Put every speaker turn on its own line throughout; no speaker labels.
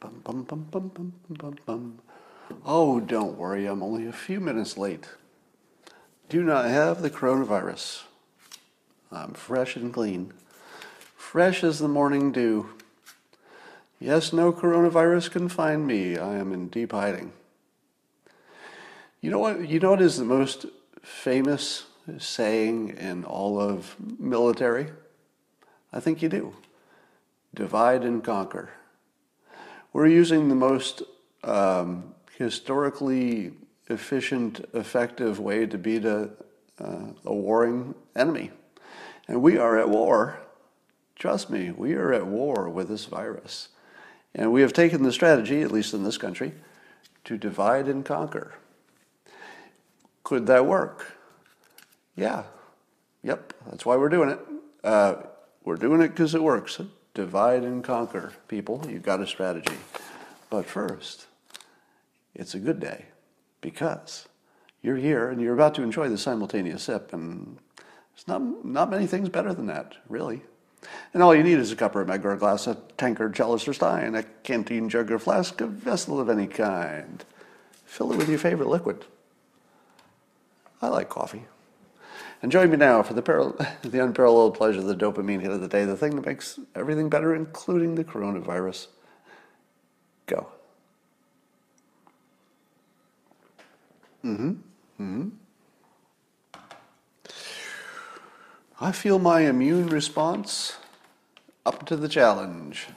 Bum, bum, bum, bum, bum, bum, bum. Oh, don't worry, I'm only a few minutes late. Do not have the coronavirus. I'm fresh and clean. Fresh as the morning dew. Yes, no coronavirus can find me. I am in deep hiding. You know what? You know what is the most famous saying in all of military? I think you do. Divide and conquer. We're using the most um, historically efficient, effective way to beat a, uh, a warring enemy. And we are at war. Trust me, we are at war with this virus. And we have taken the strategy, at least in this country, to divide and conquer. Could that work? Yeah. Yep. That's why we're doing it. Uh, we're doing it because it works. Divide and conquer, people. You've got a strategy. But first, it's a good day because you're here and you're about to enjoy the simultaneous sip, and there's not, not many things better than that, really. And all you need is a cup or a mug or a glass, a tankard, chalice or stein, a canteen, jug or flask, a vessel of any kind. Fill it with your favorite liquid. I like coffee. And join me now for the, the unparalleled pleasure of the dopamine hit of the day, the thing that makes everything better, including the coronavirus. Go. Mm-hmm. Mm-hmm. I feel my immune response up to the challenge.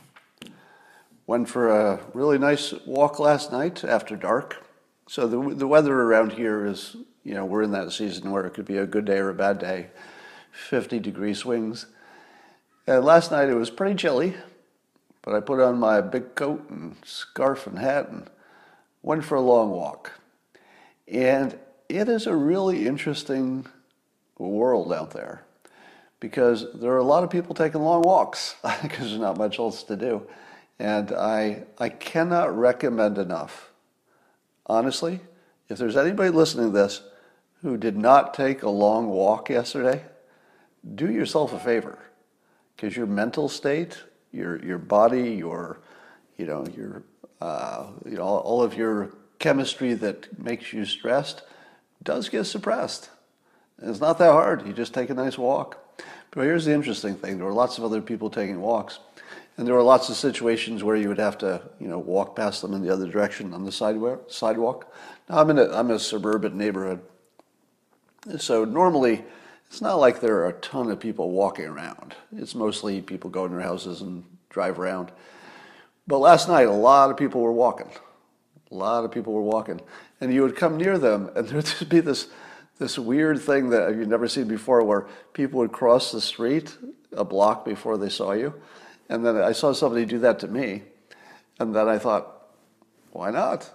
Went for a really nice walk last night after dark. So the the weather around here is, you know, we're in that season where it could be a good day or a bad day. 50 degree swings. And last night it was pretty chilly, but I put on my big coat and scarf and hat and went for a long walk. And it is a really interesting world out there because there are a lot of people taking long walks because there's not much else to do. And I, I cannot recommend enough, honestly, if there's anybody listening to this who did not take a long walk yesterday, do yourself a favor because your mental state, your, your body, your, you know, your, uh, you know, all of your chemistry that makes you stressed does get suppressed. And it's not that hard. You just take a nice walk. But here's the interesting thing. There were lots of other people taking walks. And there were lots of situations where you would have to, you know, walk past them in the other direction on the sidewalk. Now, I'm in a, I'm a suburban neighborhood. So normally, it's not like there are a ton of people walking around. It's mostly people go in their houses and drive around. But last night, a lot of people were walking. A lot of people were walking. And you would come near them, and there'd just be this, this weird thing that you've never seen before where people would cross the street a block before they saw you. And then I saw somebody do that to me. And then I thought, why not?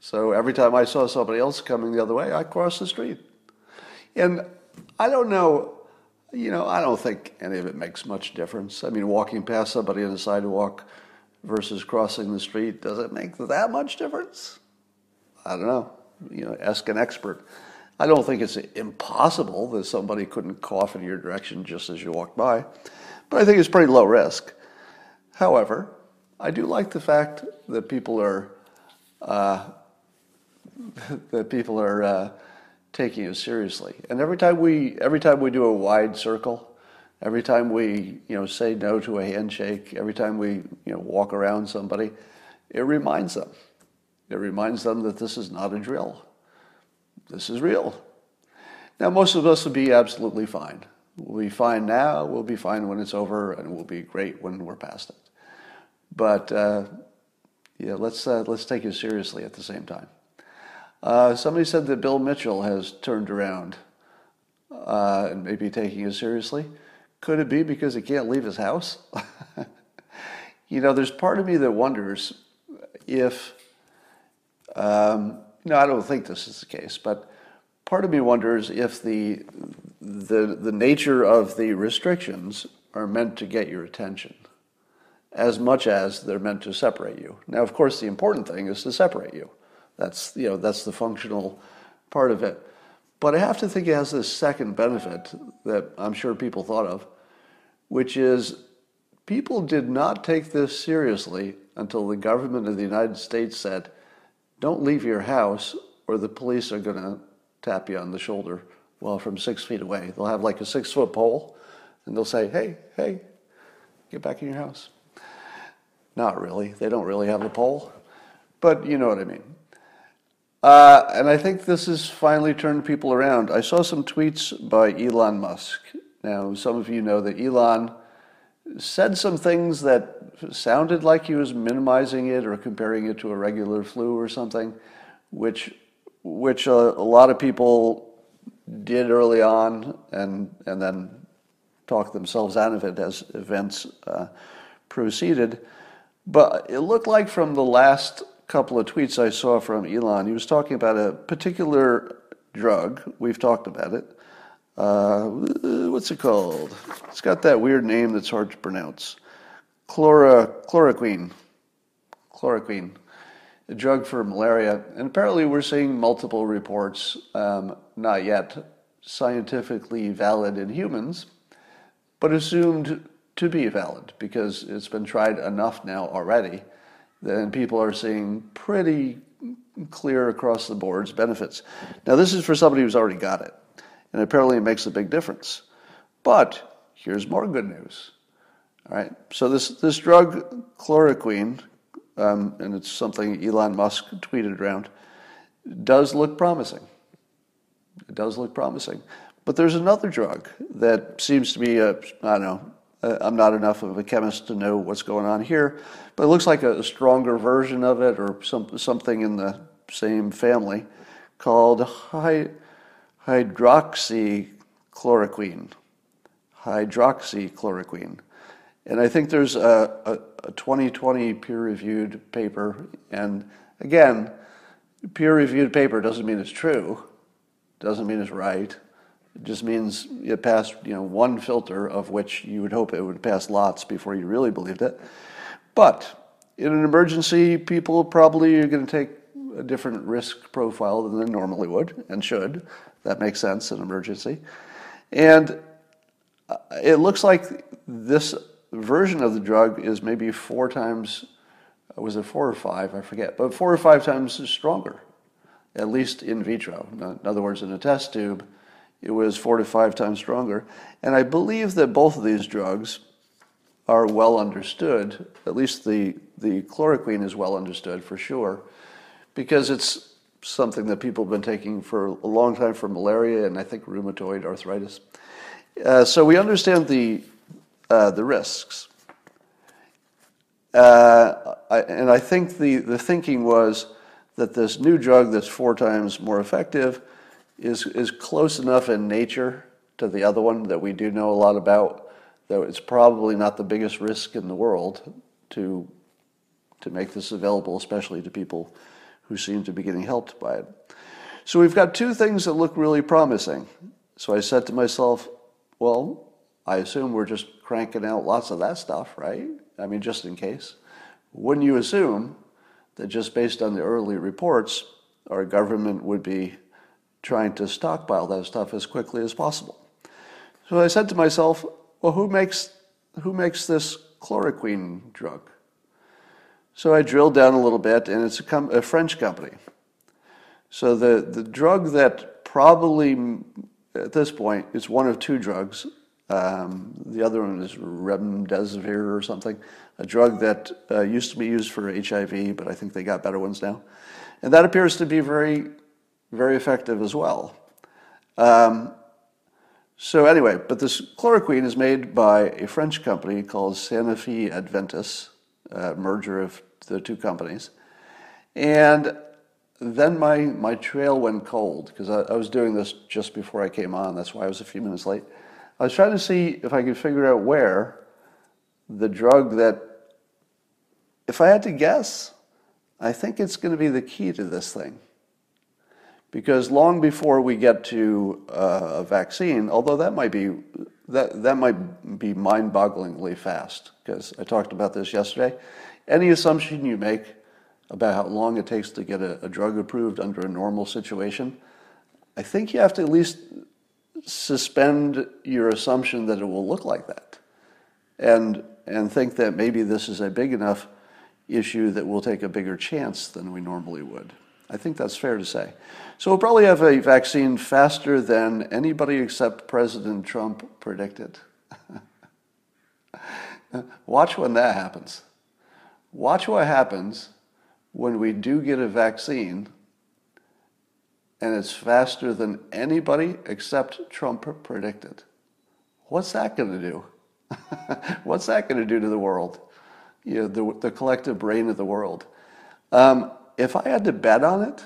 So every time I saw somebody else coming the other way, I crossed the street. And I don't know, you know, I don't think any of it makes much difference. I mean, walking past somebody on the sidewalk versus crossing the street, does it make that much difference? I don't know. You know, ask an expert. I don't think it's impossible that somebody couldn't cough in your direction just as you walk by, but I think it's pretty low risk. However, I do like the fact that people are uh, that people are uh, taking it seriously. And every time we every time we do a wide circle, Every time we, you know, say no to a handshake, every time we, you know, walk around somebody, it reminds them. It reminds them that this is not a drill. This is real. Now, most of us will be absolutely fine. We'll be fine now, we'll be fine when it's over, and we'll be great when we're past it. But uh, yeah, let's uh, let's take it seriously at the same time. Uh, somebody said that Bill Mitchell has turned around uh, and maybe taking it seriously. Could it be because he can't leave his house? you know, there's part of me that wonders if, um, no, I don't think this is the case, but part of me wonders if the, the, the nature of the restrictions are meant to get your attention as much as they're meant to separate you. Now, of course, the important thing is to separate you. That's, you know, that's the functional part of it. But I have to think it has this second benefit that I'm sure people thought of, which is people did not take this seriously until the government of the United States said, don't leave your house or the police are going to tap you on the shoulder well from six feet away. They'll have like a six foot pole and they'll say, hey, hey, get back in your house. Not really. They don't really have a pole, but you know what I mean. Uh, and I think this has finally turned people around. I saw some tweets by Elon Musk. Now, some of you know that Elon said some things that sounded like he was minimizing it or comparing it to a regular flu or something, which which a, a lot of people did early on and and then talked themselves out of it as events uh, proceeded. But it looked like from the last couple of tweets I saw from Elon, he was talking about a particular drug. We've talked about it. Uh, what's it called? It's got that weird name that's hard to pronounce. Chlora, chloroquine. Chloroquine, a drug for malaria. And apparently, we're seeing multiple reports, um, not yet scientifically valid in humans, but assumed to be valid because it's been tried enough now already then people are seeing pretty clear across the boards benefits. Now, this is for somebody who's already got it, and apparently it makes a big difference. But here's more good news. All right, so this, this drug, chloroquine, um, and it's something Elon Musk tweeted around, does look promising. It does look promising. But there's another drug that seems to be a, I don't know, uh, I'm not enough of a chemist to know what's going on here, but it looks like a, stronger version of it or some, something in the same family called hy, hydroxychloroquine. Hydroxychloroquine. And I think there's a, a, a 2020 peer reviewed paper. And again, peer reviewed paper doesn't mean it's true, doesn't mean it's right. It just means it passed, you know, one filter of which you would hope it would pass lots before you really believed it. But in an emergency, people probably are going to take a different risk profile than they normally would and should. That makes sense in emergency. And uh, it looks like this version of the drug is maybe four times, was it four or five? I forget, but four or five times stronger, at least in vitro. In other words, in a test tube, it was four to five times stronger. And I believe that both of these drugs are well understood, at least the, the chloroquine is well understood for sure, because it's something that people have been taking for a long time for malaria and I think rheumatoid arthritis. Uh, so we understand the, uh, the risks. Uh, I, and I think the, the thinking was that this new drug that's four times more effective is, is close enough in nature to the other one that we do know a lot about that it's probably not the biggest risk in the world to, to make this available, especially to people who seem to be getting helped by it. So we've got two things that look really promising. So I said to myself, well, I assume we're just cranking out lots of that stuff, right? I mean, just in case. Wouldn't you assume that just based on the early reports, our government would be trying to stockpile that stuff as quickly as possible. So I said to myself, well, who makes, who makes this chloroquine drug? So I drilled down a little bit, and it's a, com- a French company. So the, the drug that probably, at this point, is one of two drugs. Um, the other one is remdesivir or something, a drug that uh, used to be used for HIV, but I think they got better ones now. And that appears to be very very effective as well. Um, so anyway, but this chloroquine is made by a French company called Sanofi Aventis, a uh, merger of the two companies. And then my, my trail went cold because I, I, was doing this just before I came on. That's why I was a few minutes late. I was trying to see if I could figure out where the drug that, if I had to guess, I think it's going to be the key to this thing. Because long before we get to uh, a vaccine, although that might be that, that might be mind-bogglingly fast, because I talked about this yesterday. Any assumption you make about how long it takes to get a, a drug approved under a normal situation, I think you have to at least suspend your assumption that it will look like that, and and think that maybe this is a big enough issue that we'll take a bigger chance than we normally would. I think that's fair to say. So we'll probably have a vaccine faster than anybody except President Trump predicted. Watch when that happens. Watch what happens when we do get a vaccine and it's faster than anybody except Trump predicted. What's that going to do? What's that going to do to the world? You know, the, the collective brain of the world. Um, if I had to bet on it,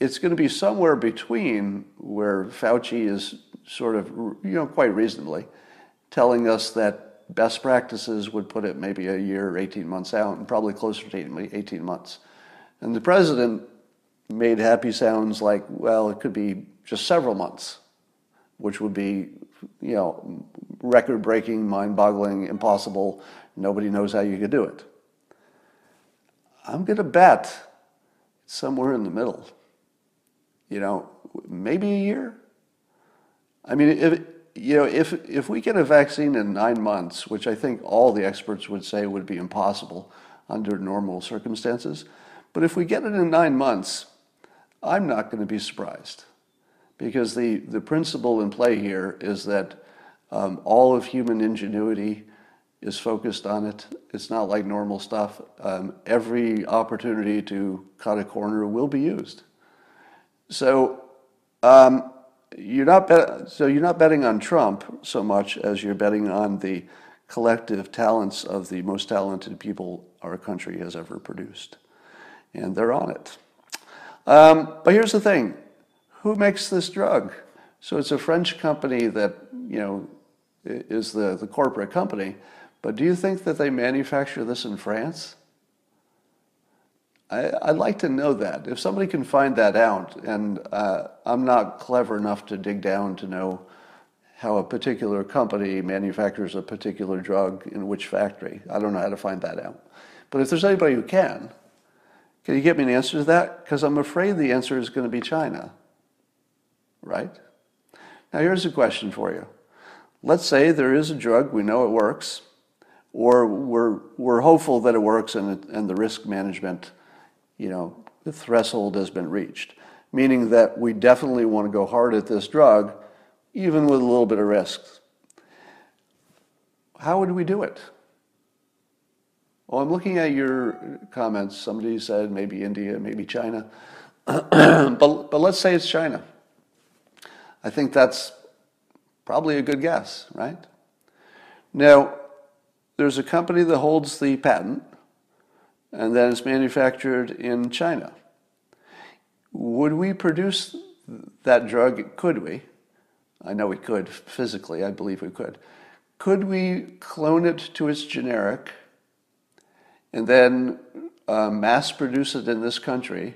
it's going to be somewhere between where Fauci is sort of, you know, quite reasonably telling us that best practices would put it maybe a year or 18 months out, and probably closer to 18 months. And the president made happy sounds like, well, it could be just several months, which would be, you know, record breaking, mind boggling, impossible. Nobody knows how you could do it. I'm going to bet somewhere in the middle. You know, maybe a year. I mean, if, you know, if, if we get a vaccine in nine months, which I think all the experts would say would be impossible under normal circumstances, but if we get it in nine months, I'm not going to be surprised because the, the principle in play here is that um, all of human ingenuity is focused on it. It's not like normal stuff. Um, every opportunity to cut a corner will be used. So um, you're not bet- so you're not betting on Trump so much as you're betting on the collective talents of the most talented people our country has ever produced, and they're on it. Um, but here's the thing: who makes this drug? So it's a French company that you know is the, the corporate company. But do you think that they manufacture this in France? I, would like to know that. If somebody can find that out, and uh, I'm not clever enough to dig down to know how a particular company manufactures a particular drug in which factory. I don't know how to find that out. But if there's anybody who can, can you get me an answer to that? Because I'm afraid the answer is going to be China. Right? Now, here's a question for you. Let's say there is a drug, we know it works, or we're, we're hopeful that it works and, and the risk management you know, the threshold has been reached, meaning that we definitely want to go hard at this drug, even with a little bit of risk. How would we do it? Well, I'm looking at your comments. Somebody said maybe India, maybe China. but, but let's say it's China. I think that's probably a good guess, right? Now, there's a company that holds the patent and then it's manufactured in China. Would we produce that drug? Could we? I know we could physically, I believe we could. Could we clone it to its generic and then uh, mass produce it in this country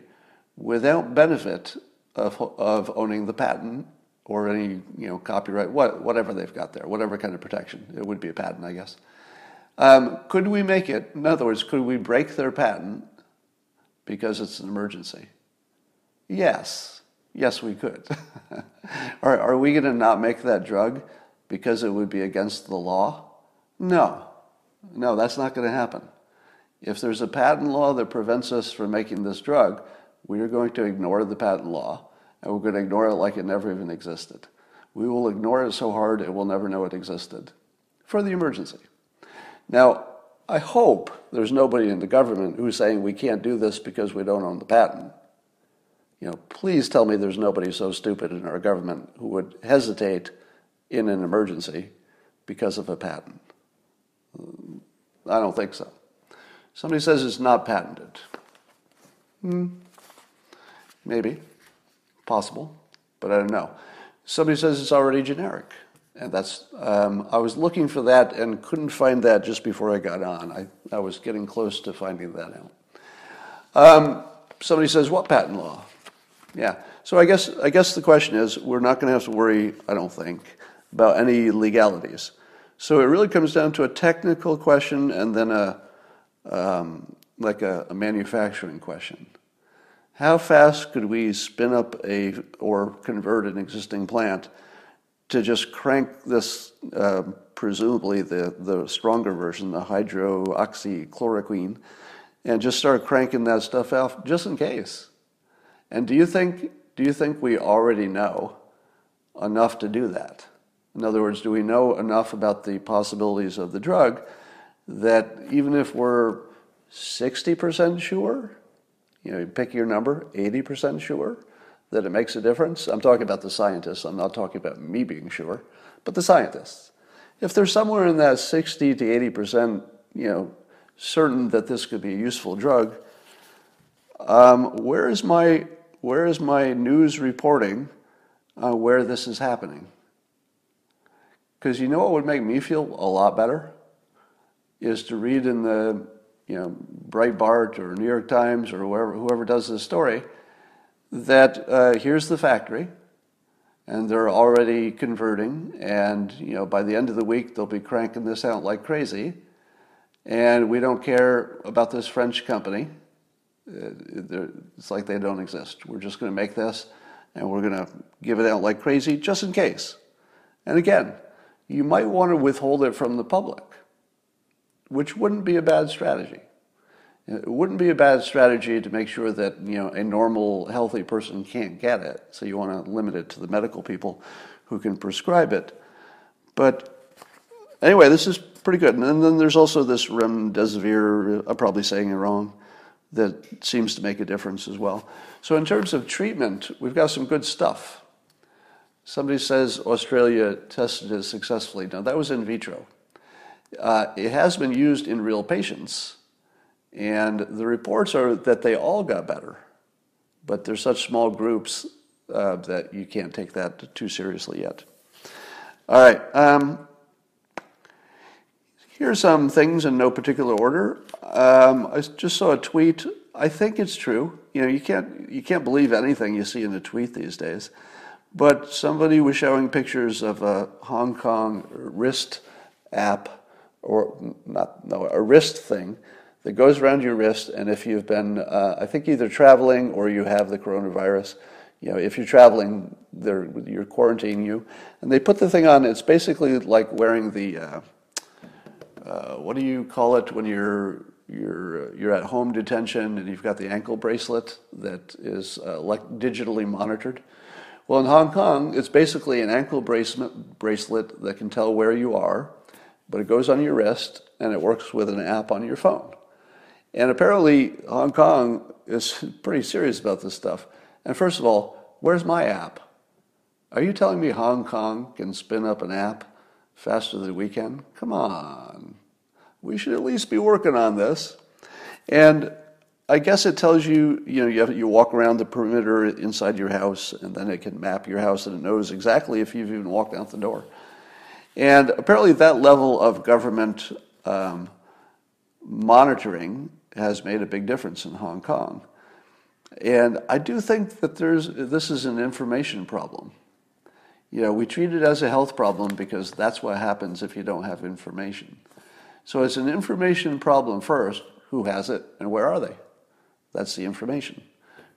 without benefit of, of owning the patent or any you know copyright, what, whatever they've got there, whatever kind of protection? It would be a patent, I guess. Um, could we make it, in other words, could we break their patent because it's an emergency? Yes. Yes, we could. are, are we going to not make that drug because it would be against the law? No. No, that's not going to happen. If there's a patent law that prevents us from making this drug, we are going to ignore the patent law and we're going to ignore it like it never even existed. We will ignore it so hard it will never know it existed for the emergency. Now, I hope there's nobody in the government who's saying we can't do this because we don't own the patent. You know, please tell me there's nobody so stupid in our government who would hesitate in an emergency because of a patent. I don't think so. Somebody says it's not patented. Hmm. Maybe. Possible. But I don't know. Somebody says it's already generic. And that's, um, I was looking for that and couldn't find that just before I got on. I, I was getting close to finding that out. Um, somebody says, what patent law? Yeah. So I guess, I guess the question is, we're not going to have to worry, I don't think, about any legalities. So it really comes down to a technical question and then a, um, like a, a manufacturing question. How fast could we spin up a or convert an existing plant to just crank this, uh, presumably the, the stronger version, the hydroxychloroquine, and just start cranking that stuff out just in case. And do you think, do you think we already know enough to do that? In other words, do we know enough about the possibilities of the drug that even if we're 60% sure, you know, you pick your number, 80% sure that it makes a difference? I'm talking about the scientists, I'm not talking about me being sure, but the scientists. If they're somewhere in that 60 to 80%, you know, certain that this could be a useful drug, um, where is my where is my news reporting uh, where this is happening? Because you know what would make me feel a lot better is to read in the you know Breitbart or New York Times or whoever whoever does this story that uh, here's the factory and they're already converting and you know by the end of the week they'll be cranking this out like crazy. And we don't care about this french company. Uh, it's like they don't exist. We're just going to make this and we're going to give it out like crazy just in case. And again you might want to withhold it from the public which wouldn't be a bad strategy it wouldn't be a bad strategy to make sure that you know a normal, healthy person can't get it. So you want to limit it to the medical people who can prescribe it. But anyway, this is pretty good. And then there's also this remdesivir. I'm probably saying it wrong. That seems to make a difference as well. So in terms of treatment, we've got some good stuff. Somebody says Australia tested it successfully. Now that was in vitro. Uh, it has been used in real patients and the reports are that they all got better, but they're such small groups uh, that you can't take that too seriously yet. All right. Um, here's some things in no particular order. Um, I just saw a tweet. I think it's true. You know, you can't you can't believe anything you see in a tweet these days. But somebody was showing pictures of a Hong Kong wrist app, or not no a wrist thing that goes around your wrist. And if you've been, uh, I think, either traveling or you have the coronavirus, you know, if you're traveling, they're you're quarantining you, and they put the thing on. It's basically like wearing the uh, uh, what do you call it when you're you're you're at home detention and you've got the ankle bracelet that is uh, like digitally monitored. Well, in Hong Kong, it's basically an ankle bracelet bracelet that can tell where you are, but it goes on your wrist and it works with an app on your phone. And apparently, Hong Kong is pretty serious about this stuff. And first of all, where's my app? Are you telling me Hong Kong can spin up an app faster than we can? Come on. We should at least be working on this. And I guess it tells you, you know, you, have, you walk around the perimeter inside your house, and then it can map your house, and it knows exactly if you've even walked out the door. And apparently, that level of government um, monitoring has made a big difference in Hong Kong. And I do think that there's, this is an information problem. You know, we treat it as a health problem because that's what happens if you don't have information. So it's an information problem first. Who has it and where are they? That's the information.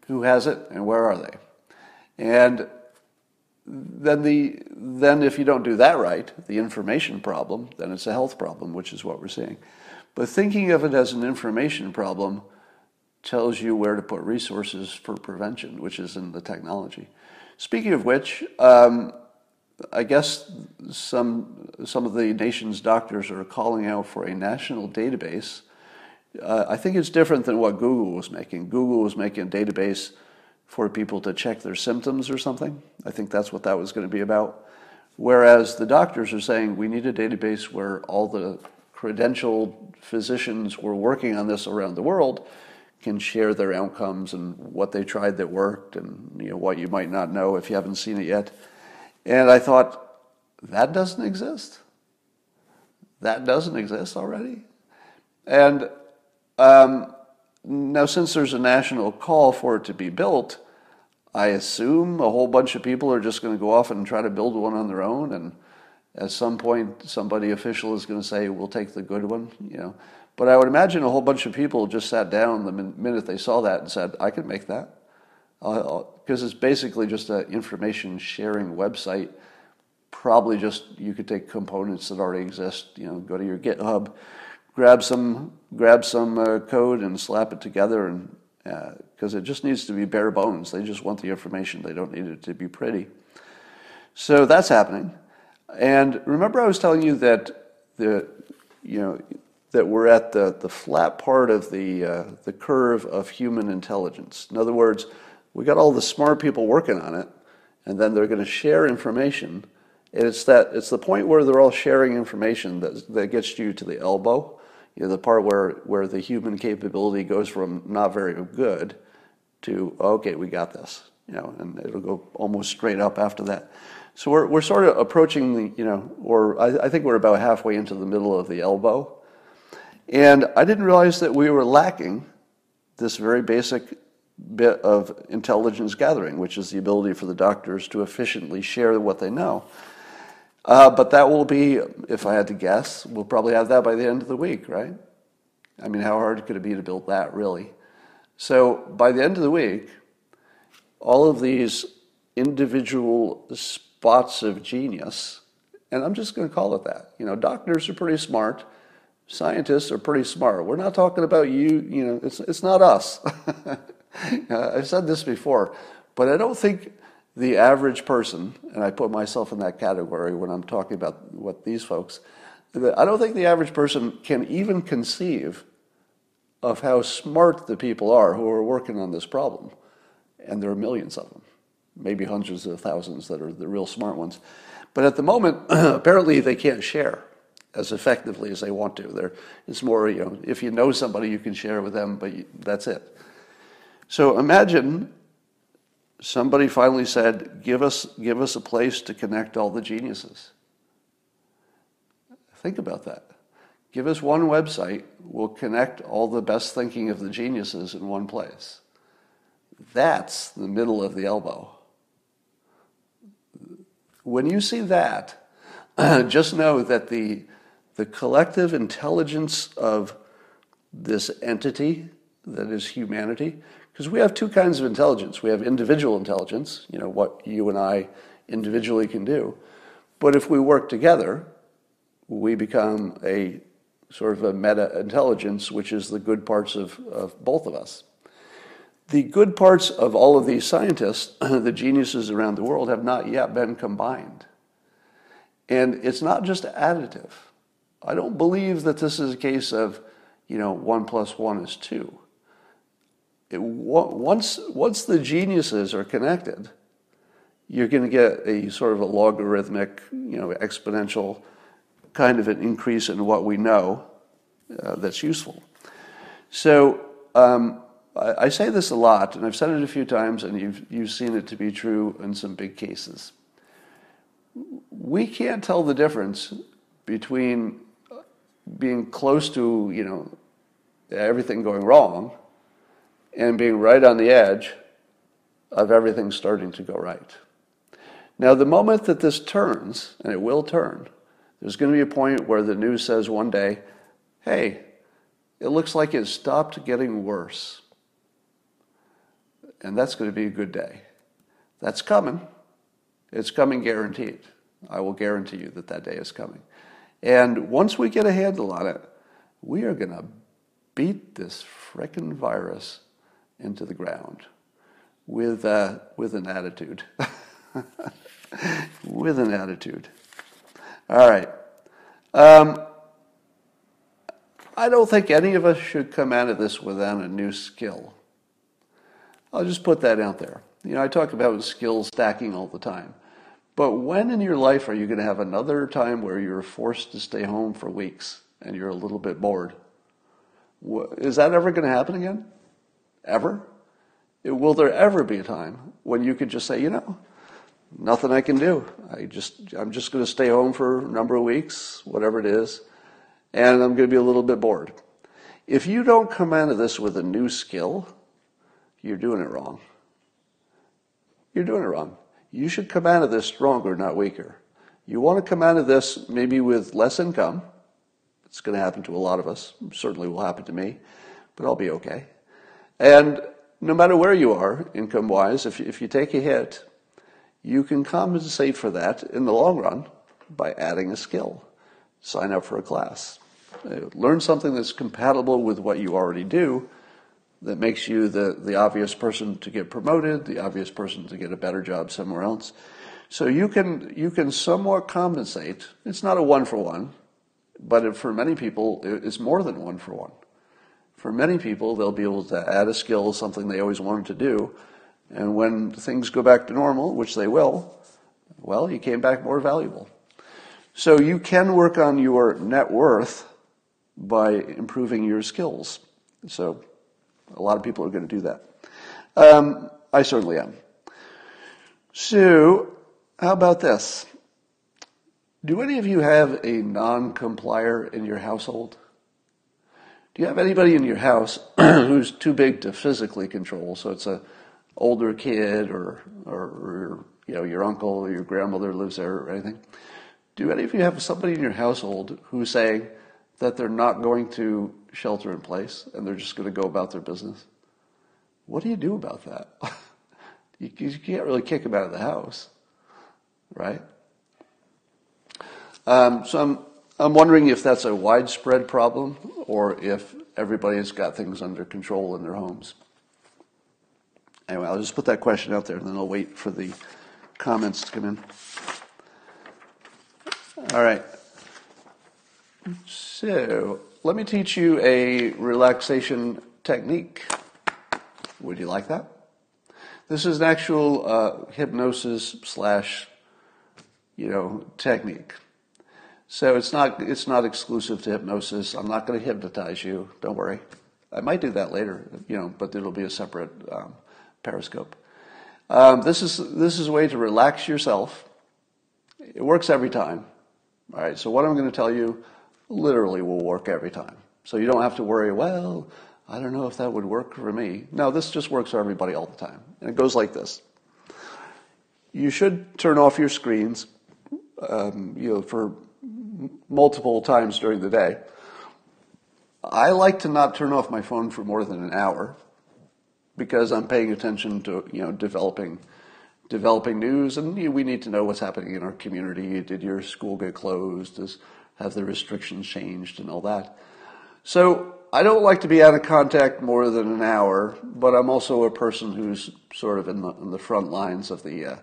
Who has it and where are they? And then the then if you don't do that right, the information problem, then it's a health problem, which is what we're seeing. But thinking of it as an information problem tells you where to put resources for prevention, which is in the technology. Speaking of which, um, I guess some some of the nation's doctors are calling out for a national database. Uh, I think it's different than what Google was making. Google was making a database for people to check their symptoms or something. I think that's what that was going to be about. Whereas the doctors are saying we need a database where all the credentialed physicians who are working on this around the world can share their outcomes and what they tried that worked and you know what you might not know if you haven't seen it yet. And I thought that doesn't exist. That doesn't exist already. And um, now, since there's a national call for it to be built, I assume a whole bunch of people are just going to go off and try to build one on their own and at some point, somebody official is going to say, "We'll take the good one," you know. But I would imagine a whole bunch of people just sat down the minute they saw that and said, "I can make that," because it's basically just an information sharing website probably just you could take components that already exist. You know, go to your GitHub, grab some grab some uh, code and slap it together, and because uh, it just needs to be bare bones. They just want the information. They don't need it to be pretty. So that's happening. And remember, I was telling you that the you know that we're at the, the flat part of the uh, the curve of human intelligence. In other words, we got all the smart people working on it, and then they're going to share information. And it's that it's the point where they're all sharing information that that gets you to the elbow, you know, the part where where the human capability goes from not very good to okay, we got this, you know, and it'll go almost straight up after that. So we're we're sort of approaching the you know, or I, I think we're about halfway into the middle of the elbow, and I didn't realize that we were lacking this very basic bit of intelligence gathering, which is the ability for the doctors to efficiently share what they know. Uh, but that will be, if I had to guess, we'll probably have that by the end of the week, right? I mean, how hard could it be to build that, really? So by the end of the week, all of these individual spots of genius, and I'm just going to call it that. You know, doctors are pretty smart, scientists are pretty smart. We're not talking about you, you know, it's, it's not us. Uh, I've said this before, but I don't think the average person, and I put myself in that category when I'm talking about what these folks, I don't think the average person can even conceive of how smart the people are who are working on this problem. And there are millions of them, maybe hundreds of thousands that are the real smart ones. But at the moment, apparently they can't share as effectively as they want to. There, it's more, you know, if you know somebody, you can share with them, but you, that's it. So imagine somebody finally said, give us, give us a place to connect all the geniuses. Think about that. Give us one website, we'll connect all the best thinking of the geniuses in one place. That's the middle of the elbow. When you see that, just know that the, the collective intelligence of this entity that is humanity because we have two kinds of intelligence. We have individual intelligence, you know, what you and I individually can do. But if we work together, we become a sort of a meta intelligence, which is the good parts of, of both of us. The good parts of all of these scientists, the geniuses around the world, have not yet been combined. And it's not just additive. I don't believe that this is a case of, you know, one plus one is two it, once, once the geniuses are connected, you're going to get a sort of a logarithmic, you know, exponential kind of an increase in what we know uh, that's useful. So um, I, say this a lot, and I've said it a few times, and you've, you've seen it to be true in some big cases. We can't tell the difference between being close to, you know, everything going wrong and being right on the edge of everything starting to go right. Now, the moment that this turns, and it will turn, there's going to be a point where the news says one day, hey, it looks like it stopped getting worse. And that's going to be a good day. That's coming. It's coming guaranteed. I will guarantee you that that day is coming. And once we get a handle on it, we are going to beat this frickin' virus into the ground with, uh, with an attitude. with an attitude. All right. Um, I don't think any of us should come out of this without a new skill. I'll just put that out there. You know, I talk about skill stacking all the time. But when in your life are you going to have another time where you're forced to stay home for weeks and you're a little bit bored? Is that ever going to happen again? Ever? Will there ever be a time when you could just say, you know, nothing I can do. I just, I'm just going to stay home for a number of weeks, whatever it is, and I'm going to be a little bit bored. If you don't come out of this with a new skill, you're doing it wrong. You're doing it wrong. You should come out of this stronger, not weaker. You want to come out of this maybe with less income. It's going to happen to a lot of us. certainly will happen to me, but I'll be okay. And no matter where you are income wise, if, if you take a hit, You can compensate for that in the long run by adding a skill. Sign up for a class. Uh, learn something that's compatible with what you already do that makes you the, the obvious person to get promoted, the obvious person to get a better job somewhere else. So you can, you can somewhat compensate. It's not a one for one, but for many people, it's more than one for one. For many people, they'll be able to add a skill, something they always wanted to do, and when things go back to normal, which they will, well, you came back more valuable. So you can work on your net worth by improving your skills. So a lot of people are going to do that. Um, I certainly am. So, how about this? Do any of you have a non complier in your household? Do you have anybody in your house who's too big to physically control? So it's a older kid or, or, or you know, your uncle or your grandmother lives there or anything. Do any of you have somebody in your household who's saying that they're not going to shelter in place and they're just going to go about their business? What do you do about that? you, you can't really kick them out of the house, right? Um, so I'm, I'm wondering if that's a widespread problem or if everybody's got things under control in their homes. Anyway, I'll just put that question out there and then I'll wait for the comments to come in. All right. So let me teach you a relaxation technique. Would you like that? This is an actual uh, hypnosis slash, you know, technique. So it's not it's not exclusive to hypnosis. I'm not going to hypnotize you. Don't worry. I might do that later, you know, but it'll be a separate um, periscope. Um, this is this is a way to relax yourself. It works every time. All right. So what I'm going to tell you literally will work every time. So you don't have to worry. Well, I don't know if that would work for me. No, this just works for everybody all the time, and it goes like this. You should turn off your screens, um, you know, for multiple times during the day. I like to not turn off my phone for more than an hour because I'm paying attention to you know developing developing news, and we need to know what's happening in our community. Did your school get closed? Have the restrictions changed and all that? So I don't like to be out of contact more than an hour, but I'm also a person who's sort of in the, in the front lines of the uh,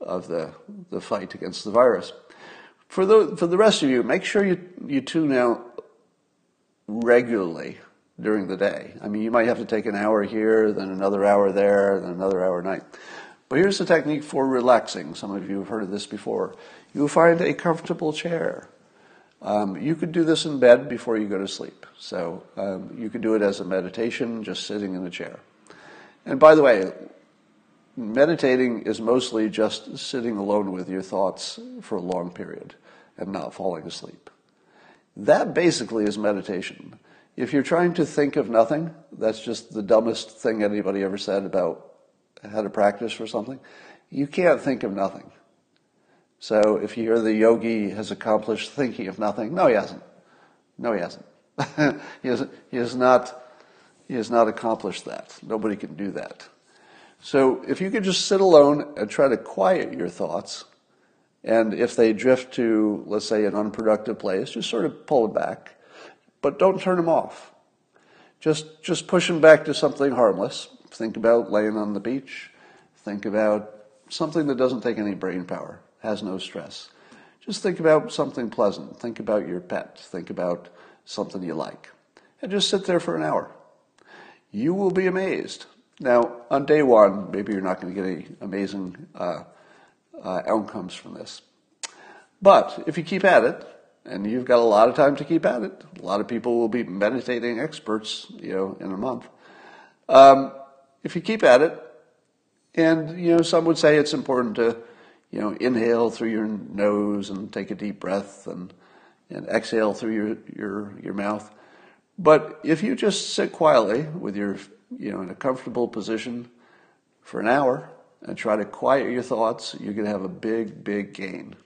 of the the fight against the virus. For the for the rest of you, make sure you you tune out regularly during the day. I mean, you might have to take an hour here, then another hour there, then another hour night. But here's the technique for relaxing. Some of you have heard of this before. You find a comfortable chair. Um, you could do this in bed before you go to sleep. So um, you could do it as a meditation, just sitting in a chair. And by the way, meditating is mostly just sitting alone with your thoughts for a long period and not falling asleep. That basically is meditation. If you're trying to think of nothing, that's just the dumbest thing anybody ever said about how to practice for something. You can't think of nothing. So if you hear the yogi has accomplished thinking of nothing, no, he hasn't. No, he hasn't. he, has, he has not. He has not accomplished that. Nobody can do that. So if you could just sit alone and try to quiet your thoughts, and if they drift to, let's say, an unproductive place, just sort of pull it back but don't turn them off. Just, just push them back to something harmless. Think about laying on the beach. Think about something that doesn't take any brain power, has no stress. Just think about something pleasant. Think about your pet. Think about something you like. And just sit there for an hour. You will be amazed. Now, on day one, maybe you're not going to get any amazing uh, uh, outcomes from this. But if you keep at it, and you've got a lot of time to keep at it. A lot of people will be meditating experts, you know, in a month. Um, if you keep at it, and you know, some would say it's important to, you know, inhale through your nose and take a deep breath, and and exhale through your your your mouth. But if you just sit quietly with your, you know, in a comfortable position for an hour and try to quiet your thoughts, you're going to have a big, big gain,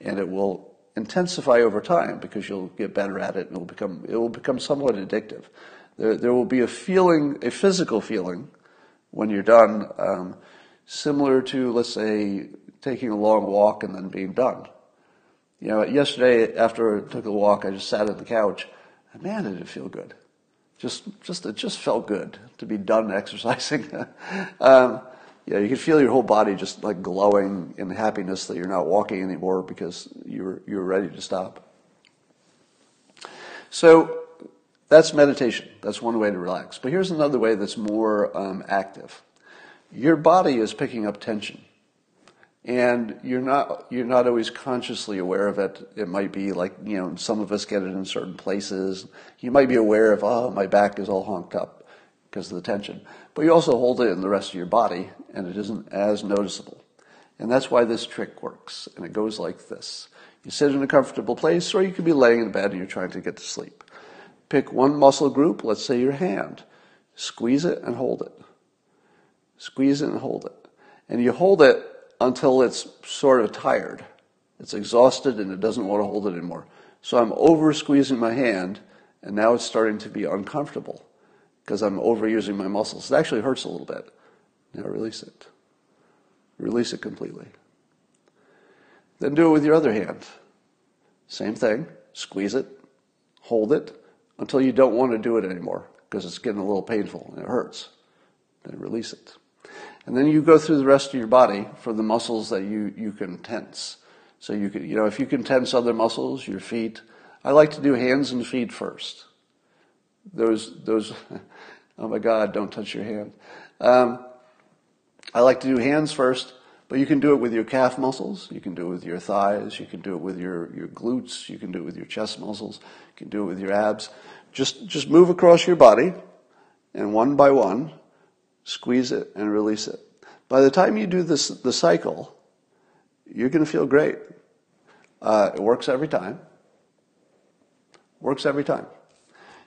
and it will intensify over time because you'll get better at it and it will become, it will become somewhat addictive. There, there will be a feeling, a physical feeling when you're done, um, similar to, let's say, taking a long walk and then being done. You know, yesterday after I took a walk, I just sat on the couch, and man, did it feel good. Just, just it just felt good to be done exercising. um, yeah, you can feel your whole body just like glowing in happiness that you're not walking anymore because you're you're ready to stop. So that's meditation. That's one way to relax. But here's another way that's more um, active. Your body is picking up tension and you're not you're not always consciously aware of it. It might be like you know some of us get it in certain places. You might be aware of oh my back is all honked up because of the tension, but you also hold it in the rest of your body, and it isn't as noticeable. And that's why this trick works. And it goes like this: you sit in a comfortable place, or you could be laying in bed and you're trying to get to sleep. Pick one muscle group, let's say your hand, squeeze it and hold it. Squeeze it and hold it, and you hold it until it's sort of tired. It's exhausted and it doesn't want to hold it anymore. So I'm over squeezing my hand, and now it's starting to be uncomfortable because I'm overusing my muscles. It actually hurts a little bit. Now release it. Release it completely. Then do it with your other hand. Same thing. Squeeze it, hold it until you don't want to do it anymore because it's getting a little painful and it hurts. Then release it. And then you go through the rest of your body for the muscles that you, you can tense. So you can, you know, if you can tense other muscles, your feet. I like to do hands and feet first. Those, those, oh my God, don't touch your hand. Um, I like to do hands first, but you can do it with your calf muscles. You can do it with your thighs. You can do it with your, your glutes. You can do it with your chest muscles. You can do it with your abs. Just, just move across your body and one by one, squeeze it and release it. By the time you do this, the cycle, you're going to feel great. Uh, it works every time. Works every time.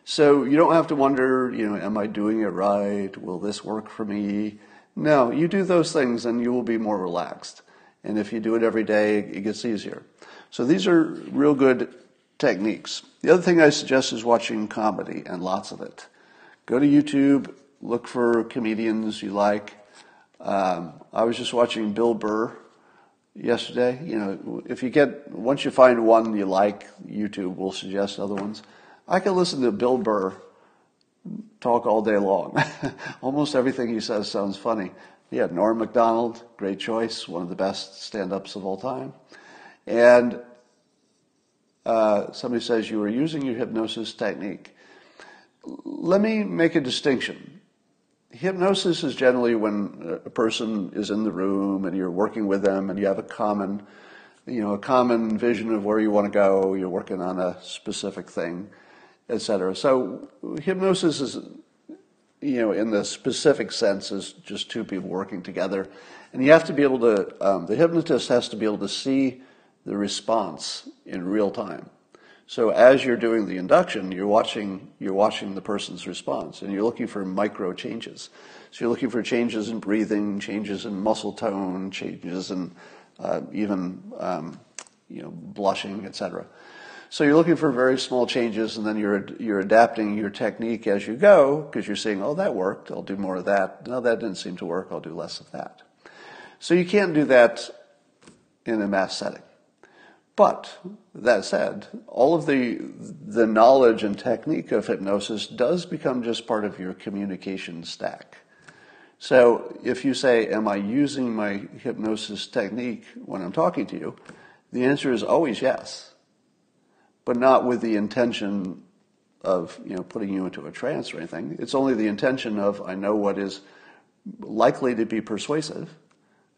So you don't have to wonder, you know, am I doing it right? Will this work for me? No, you do those things and you will be more relaxed. And if you do it every day, it gets easier. So these are real good techniques. The other thing I suggest is watching comedy and lots of it. Go to YouTube, look for comedians you like. Um, I was just watching Bill Burr yesterday. You know, if you get once you find one you like, YouTube will suggest other ones. I can listen to Bill Burr talk all day long. Almost everything he says sounds funny. Yeah, Norm Macdonald, great choice, one of the best stand-ups of all time. And uh, somebody says you were using your hypnosis technique. Let me make a distinction hypnosis is generally when a person is in the room and you're working with them and you have a common, you know, a common vision of where you want to go. You're working on a specific thing, etc. So hypnosis is, you know, in the specific sense, is just two people working together, and you have to be able to. Um, the hypnotist has to be able to see the response in real time. So as you're doing the induction, you're watching, you're watching the person's response and you're looking for micro changes. So you're looking for changes in breathing, changes in muscle tone, changes in uh, even um, you know, blushing, etc. So you're looking for very small changes and then you're, you're adapting your technique as you go because you're saying, oh, that worked, I'll do more of that. No, that didn't seem to work, I'll do less of that. So you can't do that in a mass setting. But that said, all of the the knowledge and technique of hypnosis does become just part of your communication stack. So if you say, "Am I using my hypnosis technique when I'm talking to you?" the answer is always yes, but not with the intention of you know putting you into a trance or anything. It's only the intention of I know what is likely to be persuasive,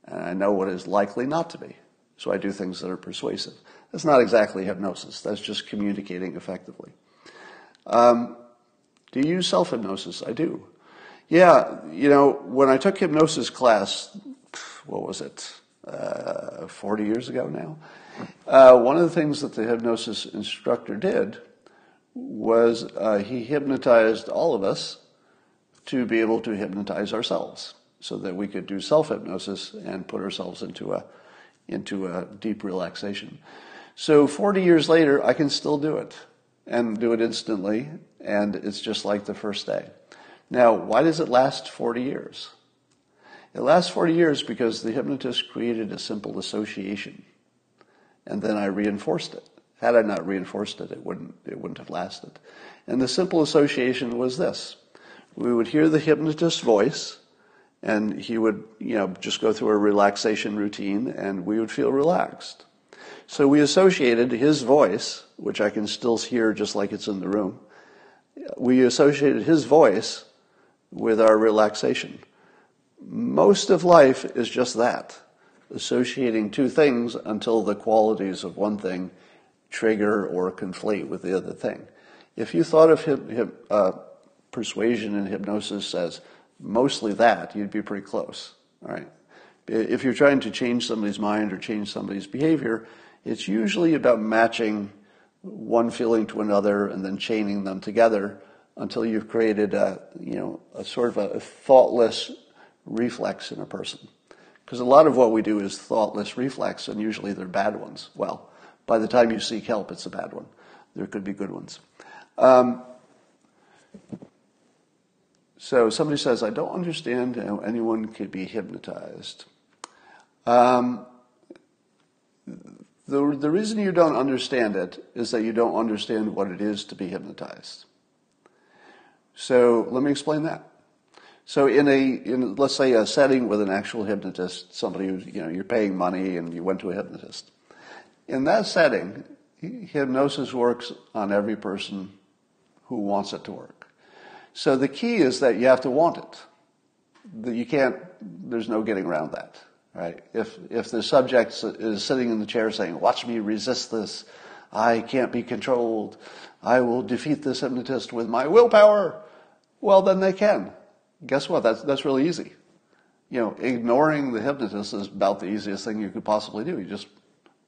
and I know what is likely not to be. So I do things that are persuasive. That's not exactly hypnosis. That's just communicating effectively. Um, do you use self hypnosis? I do. Yeah, you know, when I took hypnosis class, what was it, uh, 40 years ago now? Uh, one of the things that the hypnosis instructor did was uh, he hypnotized all of us to be able to hypnotize ourselves so that we could do self hypnosis and put ourselves into a into a deep relaxation. So 40 years later, I can still do it and do it instantly, and it's just like the first day. Now, why does it last 40 years? It lasts 40 years because the hypnotist created a simple association. And then I reinforced it. Had I not reinforced it, it wouldn't, it wouldn't have lasted. And the simple association was this. We would hear the hypnotist's voice, and he would, you know, just go through a relaxation routine, and we would feel relaxed. So we associated his voice, which I can still hear just like it's in the room, we associated his voice with our relaxation. Most of life is just that, associating two things until the qualities of one thing trigger or conflate with the other thing. If you thought of hip, uh, persuasion and hypnosis as mostly that, you'd be pretty close. All right. If you're trying to change somebody's mind or change somebody's behavior, it's usually about matching one feeling to another and then chaining them together until you've created a, you know, a sort of a thoughtless reflex in a person. Because a lot of what we do is thoughtless reflex, and usually they're bad ones. Well, by the time you seek help, it's a bad one. There could be good ones. Um, so somebody says, I don't understand how anyone could be hypnotized. Um, the, the reason you don't understand it is that you don't understand what it is to be hypnotized. So let me explain that. So in a, in, let's say a setting with an actual hypnotist, somebody who's, you know, you're paying money and you went to a hypnotist. In that setting, hypnosis works on every person who wants it to work. So the key is that you have to want it. That you can't, there's no getting around that, right? If, if the subject is sitting in the chair saying, watch me resist this, I can't be controlled, I will defeat this hypnotist with my willpower, well, then they can guess what? That's, that's really easy. You know, ignoring the hypnotist is about the easiest thing you could possibly do. You just,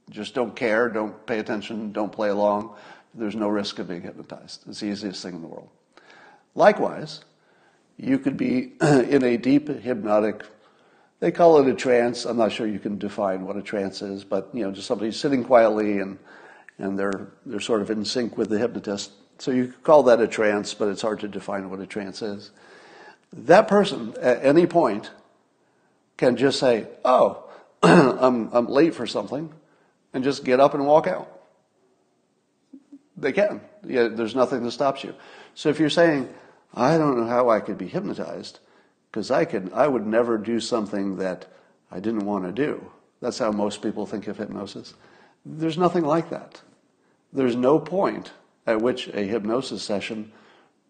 just don't care, don't pay attention, don't play along. There's no risk of being hypnotized. It's the easiest thing in the world. Likewise, you could be in a deep hypnotic, they call it a trance. I'm not sure you can define what a trance is, but you know, just somebody sitting quietly and, and they're, they're sort of in sync with the hypnotist. So you could call that a trance, but it's hard to define what a trance is. That person at any point can just say, Oh, I'm, I'm late for something, and just get up and walk out. They can. Yeah, there's nothing that stops you. So if you're saying, I don't know how I could be hypnotized, because I could, I would never do something that I didn't want to do. That's how most people think of hypnosis. There's nothing like that. There's no point at which a hypnosis session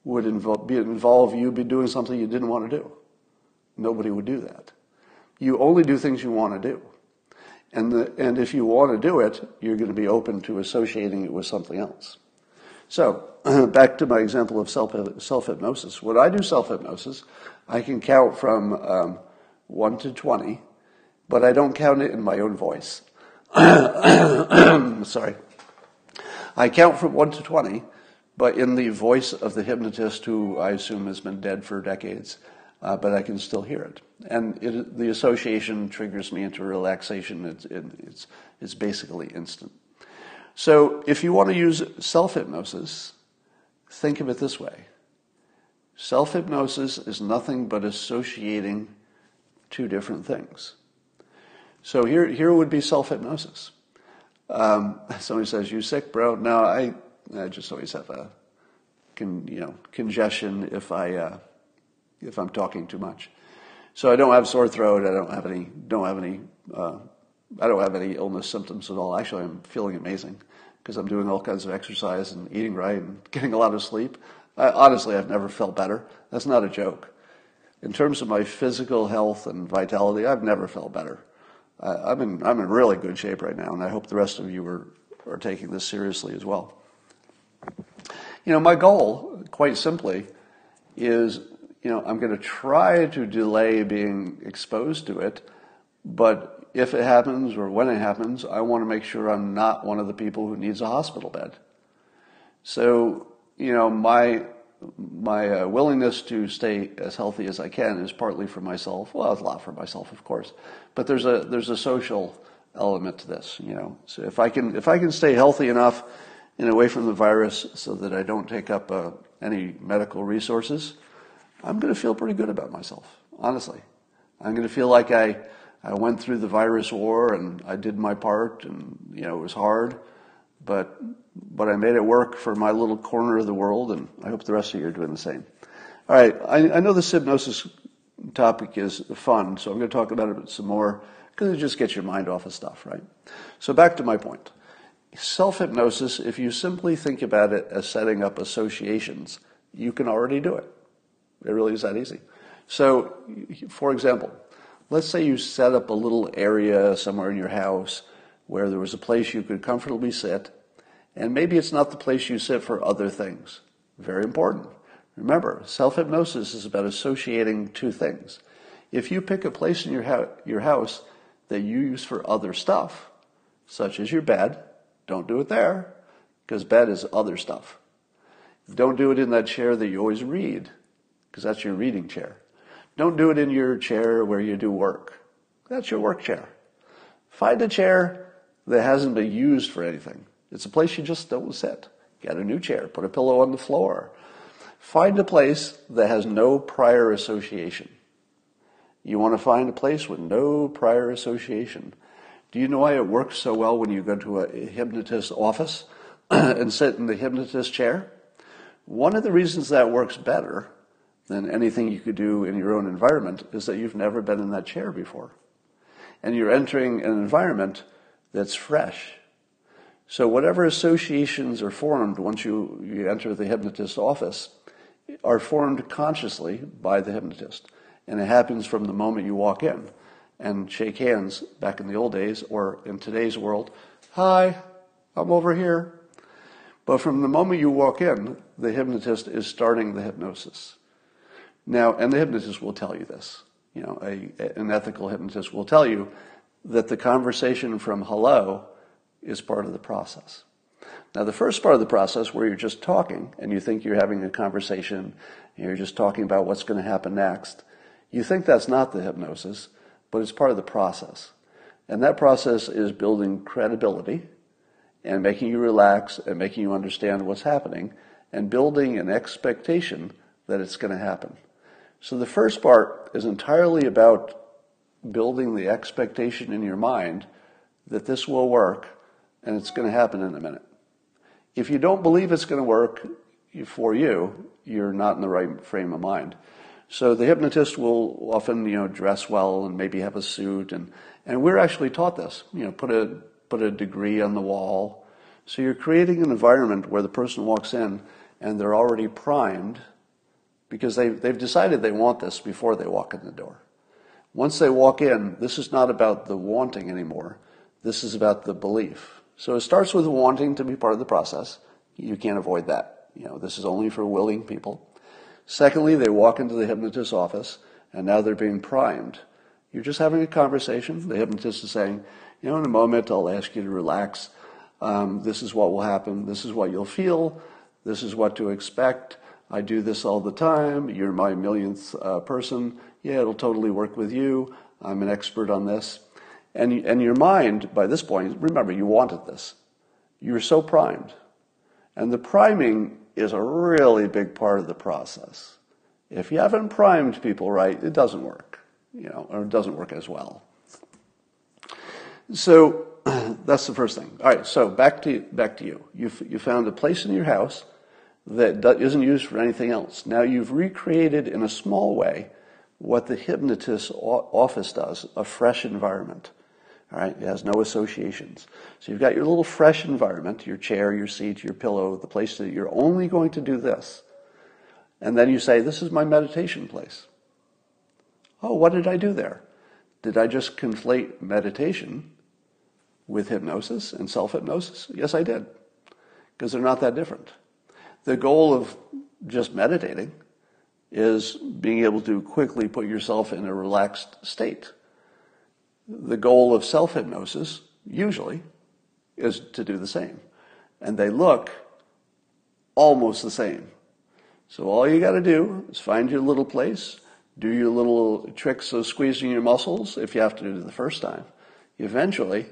would involve, be, involve you be doing something you didn't want to do. Nobody would do that. You only do things you want to do. And, the, and if you want to do it, you're going to be open to associating it with something else. So, back to my example of self, self-hypnosis. When I do self-hypnosis, I can count from um, 1 to 20, but I don't count it in my own voice. Sorry. I count from 1 to 20, but in the voice of the hypnotist who I assume has been dead for decades, uh, but I can still hear it. And it, the association triggers me into relaxation. It, it's, it's basically instant. So if you want to use self hypnosis, think of it this way self hypnosis is nothing but associating two different things. So here, here would be self hypnosis. Um, somebody says, "You sick, bro?" No, I I just always have a con, you know congestion if I uh, if I'm talking too much. So I don't have sore throat. I don't have any don't have any uh, I don't have any illness symptoms at all. Actually, I'm feeling amazing because I'm doing all kinds of exercise and eating right and getting a lot of sleep. I, honestly, I've never felt better. That's not a joke. In terms of my physical health and vitality, I've never felt better. I, I'm in I'm in really good shape right now, and I hope the rest of you are are taking this seriously as well. You know, my goal, quite simply, is, you know, I'm going to try to delay being exposed to it, but if it happens or when it happens, I want to make sure I'm not one of the people who needs a hospital bed. So, you know, my my uh, willingness to stay as healthy as I can is partly for myself. Well, it's a lot for myself, of course, but there's a there's a social element to this. You know, so if I can if I can stay healthy enough and away from the virus so that I don't take up uh, any medical resources, I'm going to feel pretty good about myself, honestly. I'm going to feel like I, I went through the virus war and I did my part and, you know, it was hard, but, but I made it work for my little corner of the world and I hope the rest of you are doing the same. All right, I, I know this hypnosis topic is fun, so I'm going to talk about it some more because it just gets your mind off of stuff, right? So back to my point. Self hypnosis, if you simply think about it as setting up associations, you can already do it. It really is that easy. So, for example, let's say you set up a little area somewhere in your house where there was a place you could comfortably sit, and maybe it's not the place you sit for other things. Very important. Remember, self hypnosis is about associating two things. If you pick a place in your, your house that you use for other stuff, such as your bed, don't do it there, because bed is other stuff. Don't do it in that chair that you always read, because that's your reading chair. Don't do it in your chair where you do work. That's your work chair. Find a chair that hasn't been used for anything. It's a place you just don't sit. Get a new chair, put a pillow on the floor. Find a place that has no prior association. You want to find a place with no prior association. Do you know why it works so well when you go to a hypnotist's office and sit in the hypnotist chair? One of the reasons that works better than anything you could do in your own environment is that you've never been in that chair before. And you're entering an environment that's fresh. So whatever associations are formed once you, you enter the hypnotist's office are formed consciously by the hypnotist. And it happens from the moment you walk in and shake hands back in the old days or in today's world. Hi, I'm over here. But from the moment you walk in, the hypnotist is starting the hypnosis. Now, and the hypnotist will tell you this. You know, a, an ethical hypnotist will tell you that the conversation from hello is part of the process. Now, the first part of the process where you're just talking and you think you're having a conversation, you're just talking about what's going to happen next, you think that's not the hypnosis, but it's part of the process. And that process is building credibility and making you relax and making you understand what's happening and building an expectation that it's going to happen. So the first part is entirely about building the expectation in your mind that this will work and it's going to happen in a minute. If you don't believe it's going to work for you, you're not in the right frame of mind. So the hypnotist will often, you know, dress well and maybe have a suit and, and we're actually taught this, you know, put a, put a degree on the wall. So you're creating an environment where the person walks in and they're already primed because they've, they've decided they want this before they walk in the door. Once they walk in, this is not about the wanting anymore. This is about the belief. So it starts with wanting to be part of the process. You can't avoid that. You know, this is only for willing people. Secondly, they walk into the hypnotist's office and now they're being primed. You're just having a conversation. The hypnotist is saying, you know, in a moment I'll ask you to relax. Um, this is what will happen. This is what you'll feel. This is what to expect. I do this all the time. You're my millionth uh, person. Yeah, it'll totally work with you. I'm an expert on this. And, and your mind, by this point, remember, you wanted this. You're so primed. And the priming is a really big part of the process. If you haven't primed people right, it doesn't work, you know, or it doesn't work as well. So that's the first thing. All right, so back to, back to you. You, you found a place in your house that isn't used for anything else. Now you've recreated in a small way what the hypnotist office does, a fresh environment. All right, it has no associations. So you've got your little fresh environment, your chair, your seat, your pillow, the place that you're only going to do this. And then you say, This is my meditation place. Oh, what did I do there? Did I just conflate meditation with hypnosis and self hypnosis? Yes, I did. Because they're not that different. The goal of just meditating is being able to quickly put yourself in a relaxed state. The goal of self hypnosis, usually, is to do the same. And they look almost the same. So all you got to do is find your little place, do your little tricks of squeezing your muscles if you have to do it the first time. Eventually,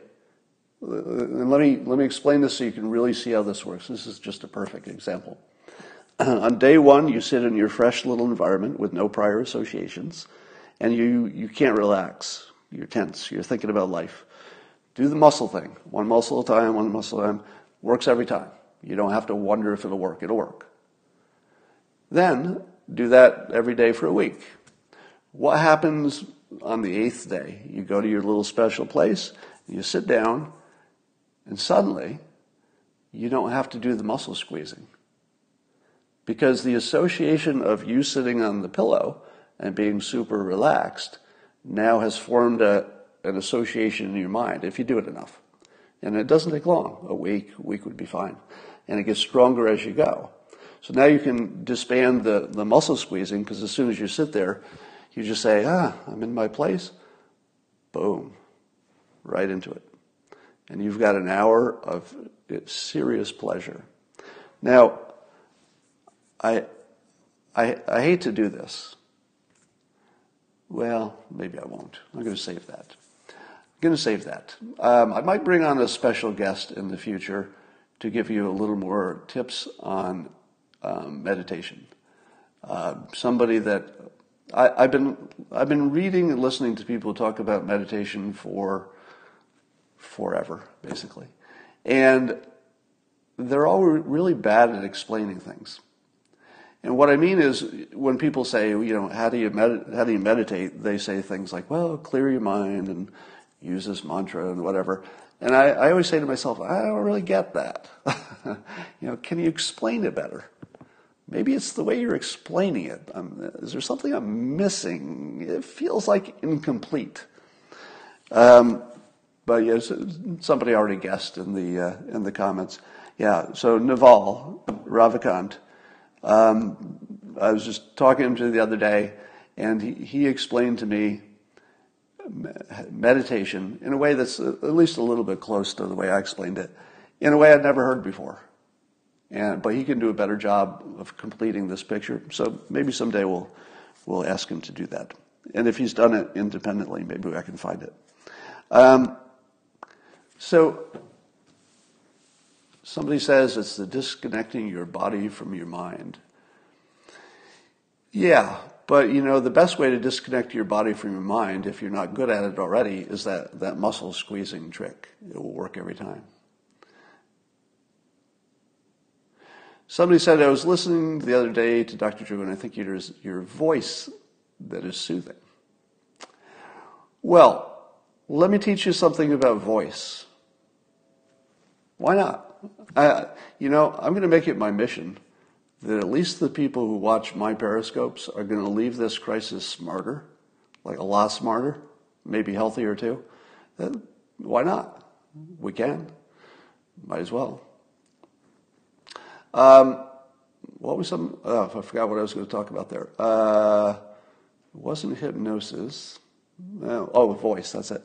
and let me, let me explain this so you can really see how this works. This is just a perfect example. On day one, you sit in your fresh little environment with no prior associations, and you, you can't relax. You're tense. You're thinking about life. Do the muscle thing. One muscle at a time, one muscle at a time. Works every time. You don't have to wonder if it'll work. It'll work. Then do that every day for a week. What happens on the eighth day? You go to your little special place, you sit down, and suddenly you don't have to do the muscle squeezing. Because the association of you sitting on the pillow and being super relaxed now has formed a, an association in your mind if you do it enough. And it doesn't take long. A week, a week would be fine. And it gets stronger as you go. So now you can disband the, the muscle squeezing because as soon as you sit there, you just say, ah, I'm in my place. Boom. Right into it. And you've got an hour of serious pleasure. Now, I, I, I hate to do this. Well, maybe I won't. I'm going to save that. I'm going to save that. Um, I might bring on a special guest in the future to give you a little more tips on um, meditation. Uh, somebody that I, have been I've been reading and listening to people talk about meditation for forever, basically, and they're all really bad at explaining things. And what I mean is, when people say, you know, how do you med- how do you meditate? They say things like, well, clear your mind and use this mantra and whatever. And I, I always say to myself, I don't really get that. you know, can you explain it better? Maybe it's the way you're explaining it. Um, is there something I'm missing? It feels like incomplete. Um, but yes, somebody already guessed in the uh, in the comments. Yeah. So Naval Ravikant um, I was just talking to him the other day, and he, he explained to me meditation in a way that's at least a little bit close to the way I explained it, in a way I'd never heard before. And, but he can do a better job of completing this picture. So maybe someday we'll, we'll ask him to do that. And if he's done it independently, maybe I can find it. Um, so Somebody says it's the disconnecting your body from your mind. Yeah, but you know, the best way to disconnect your body from your mind, if you're not good at it already, is that, that muscle squeezing trick. It will work every time. Somebody said, I was listening the other day to Dr. Drew, and I think it is your voice that is soothing. Well, let me teach you something about voice. Why not? I, you know, I'm going to make it my mission that at least the people who watch my periscopes are going to leave this crisis smarter, like a lot smarter, maybe healthier too. Then why not? We can. Might as well. Um, what was some? Oh, I forgot what I was going to talk about there. Uh, it wasn't hypnosis. oh, voice. That's it.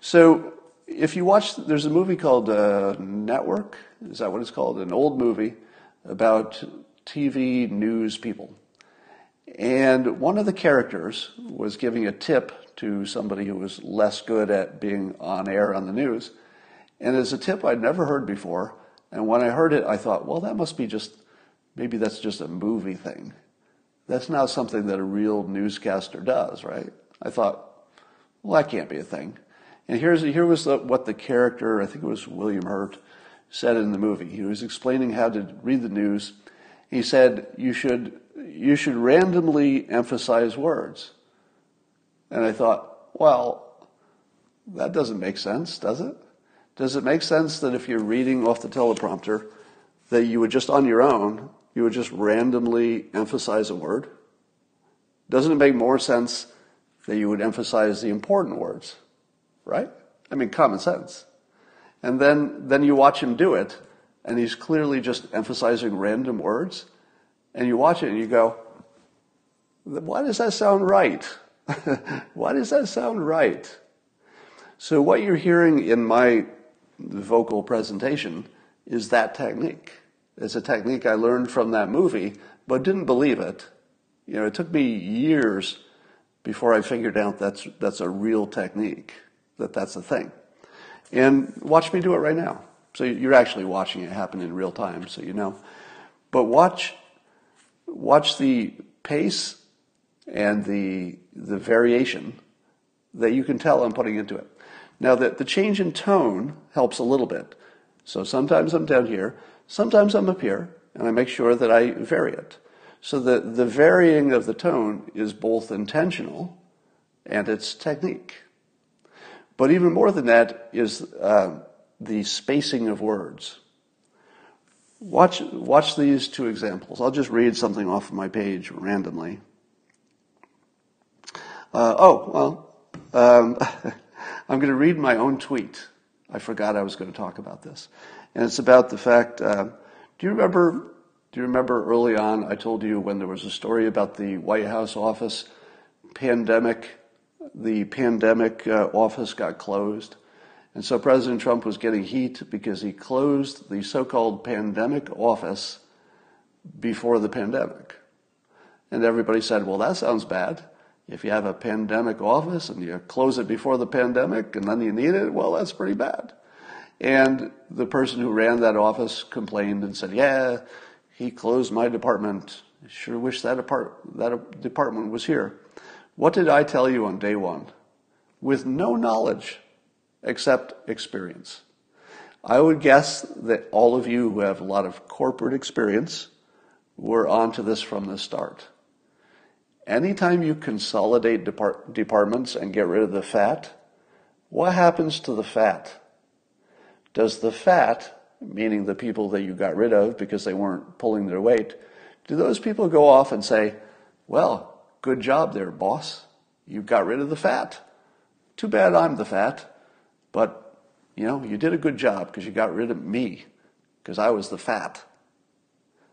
So if you watch, there's a movie called uh, Network. Is that what it's called? An old movie about TV news people. And one of the characters was giving a tip to somebody who was less good at being on air on the news. And it's a tip I'd never heard before. And when I heard it, I thought, well, that must be just, maybe that's just a movie thing. That's not something that a real newscaster does, right? I thought, well, that can't be a thing. And here's, here was the, what the character, I think it was William Hurt, said in the movie. He was explaining how to read the news. He said, you should, you should randomly emphasize words. And I thought, well, that doesn't make sense, does it? Does it make sense that if you're reading off the teleprompter, that you would just on your own, you would just randomly emphasize a word? Doesn't it make more sense that you would emphasize the important words? Right? I mean, common sense. And then, then you watch him do it, and he's clearly just emphasizing random words. And you watch it and you go, why does that sound right? why does that sound right? So, what you're hearing in my vocal presentation is that technique. It's a technique I learned from that movie, but didn't believe it. You know, it took me years before I figured out that's, that's a real technique that that's a thing. And watch me do it right now. So you're actually watching it happen in real time, so you know. But watch, watch the pace and the, the variation that you can tell I'm putting into it. Now, the, the change in tone helps a little bit. So sometimes I'm down here, sometimes I'm up here, and I make sure that I vary it. So the, the varying of the tone is both intentional and it's technique. But even more than that is uh, the spacing of words. Watch, watch these two examples. I'll just read something off of my page randomly. Uh, oh, well, um, I'm going to read my own tweet. I forgot I was going to talk about this. And it's about the fact, uh, do you remember, do you remember early on I told you when there was a story about the White House office pandemic, the pandemic uh, office got closed? And so President Trump was getting heat because he closed the so-called pandemic office before the pandemic. And everybody said, well, that sounds bad. If you have a pandemic office and you close it before the pandemic and then you need it, well, that's pretty bad. And the person who ran that office complained and said, yeah, he closed my department. Sure wish that, apart- that department was here. What did I tell you on day one? With no knowledge except experience. I would guess that all of you who have a lot of corporate experience were onto this from the start. Anytime you consolidate depart- departments and get rid of the fat, what happens to the fat? Does the fat, meaning the people that you got rid of because they weren't pulling their weight, do those people go off and say, well, good job there, boss. You got rid of the fat. Too bad I'm the fat. But, you know, you did a good job because you got rid of me because I was the fat.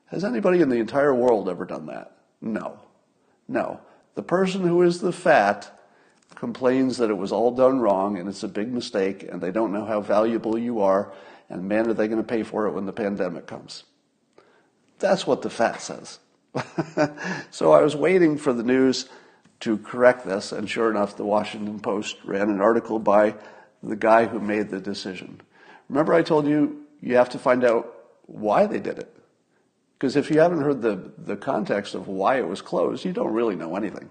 Has anybody in the entire world ever done that? No. No. The person who is the fat complains that it was all done wrong and it's a big mistake and they don't know how valuable you are and man are they going to pay for it when the pandemic comes. That's what the fat says. so I was waiting for the news to correct this and sure enough the Washington Post ran an article by the guy who made the decision. Remember, I told you you have to find out why they did it. Because if you haven't heard the, the context of why it was closed, you don't really know anything.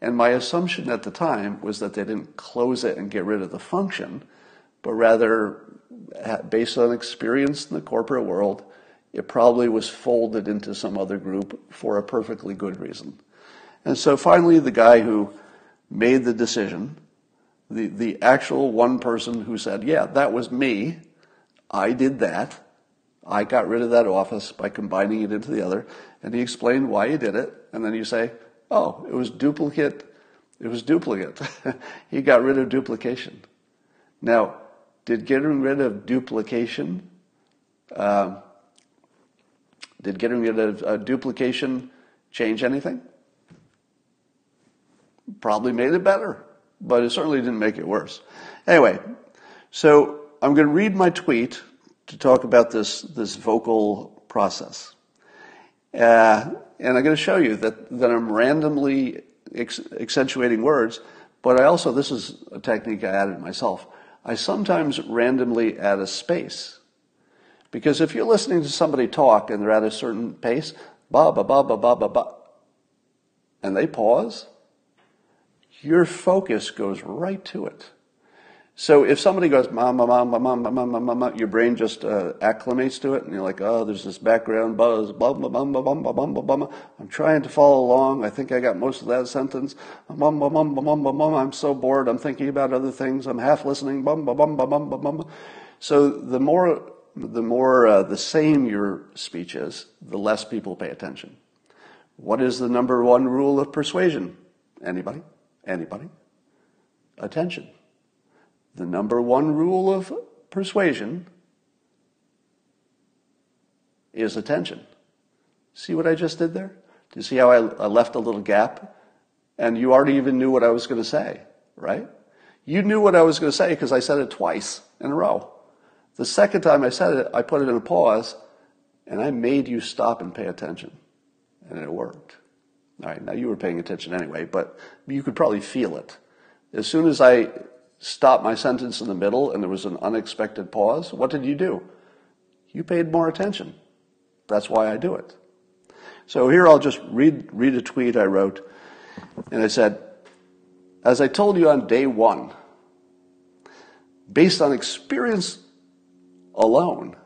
And my assumption at the time was that they didn't close it and get rid of the function, but rather, based on experience in the corporate world, it probably was folded into some other group for a perfectly good reason. And so finally, the guy who made the decision the, the actual one person who said, yeah, that was me. I did that. I got rid of that office by combining it into the other. And he explained why he did it. And then you say, oh, it was duplicate. It was duplicate. he got rid of duplication. Now, did getting rid of duplication, uh, did getting rid of uh, duplication change anything? Probably made it better but it certainly didn't make it worse. Anyway, so I'm going to read my tweet to talk about this, this vocal process. Uh, and I'm going to show you that, that I'm randomly ex- accentuating words, but I also, this is a technique I added myself. I sometimes randomly add a space. Because if you're listening to somebody talk and they're at a certain pace, ba ba ba ba ba ba ba, and they pause, your focus goes right to it. So if somebody goes, mama, mama, mama, mama, mama, your brain just uh, acclimates to it, and you're like, oh, there's this background buzz, bum, bum, bum, bum, bum, bum, bum, I'm trying to follow along. I think I got most of that sentence. Bum, bum, bum, bum, bum, bum, I'm so bored. I'm thinking about other things. I'm half listening. Bum, bum, bum, bum, bum, bum. So the more, the more uh, the same your speech is, the less people pay attention. What is the number one rule of persuasion? Anybody? Anybody? Attention. The number one rule of persuasion is attention. See what I just did there? Do you see how I, I left a little gap? And you already even knew what I was going to say, right? You knew what I was going to say because I said it twice in a row. The second time I said it, I put it in a pause and I made you stop and pay attention. And it worked. All right, now you were paying attention anyway, but you could probably feel it. As soon as I stopped my sentence in the middle and there was an unexpected pause, what did you do? You paid more attention. That's why I do it. So here I'll just read, read a tweet I wrote. And I said, as I told you on day one, based on experience alone,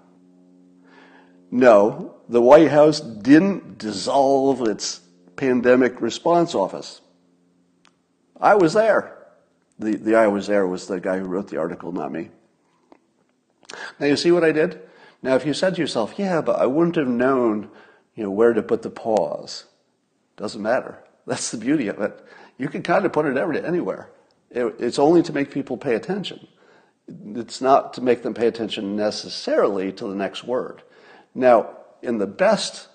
no, the White House didn't dissolve its pandemic response office. I was there. The, the I was there was the guy who wrote the article, not me. Now, you see what I did? Now, if you said to yourself, yeah, but I wouldn't have known you know, where to put the pause, doesn't matter. That's the beauty of it. You can kind of put it anywhere. It, it's only to make people pay attention. It's not to make them pay attention necessarily to the next word. Now, in the best,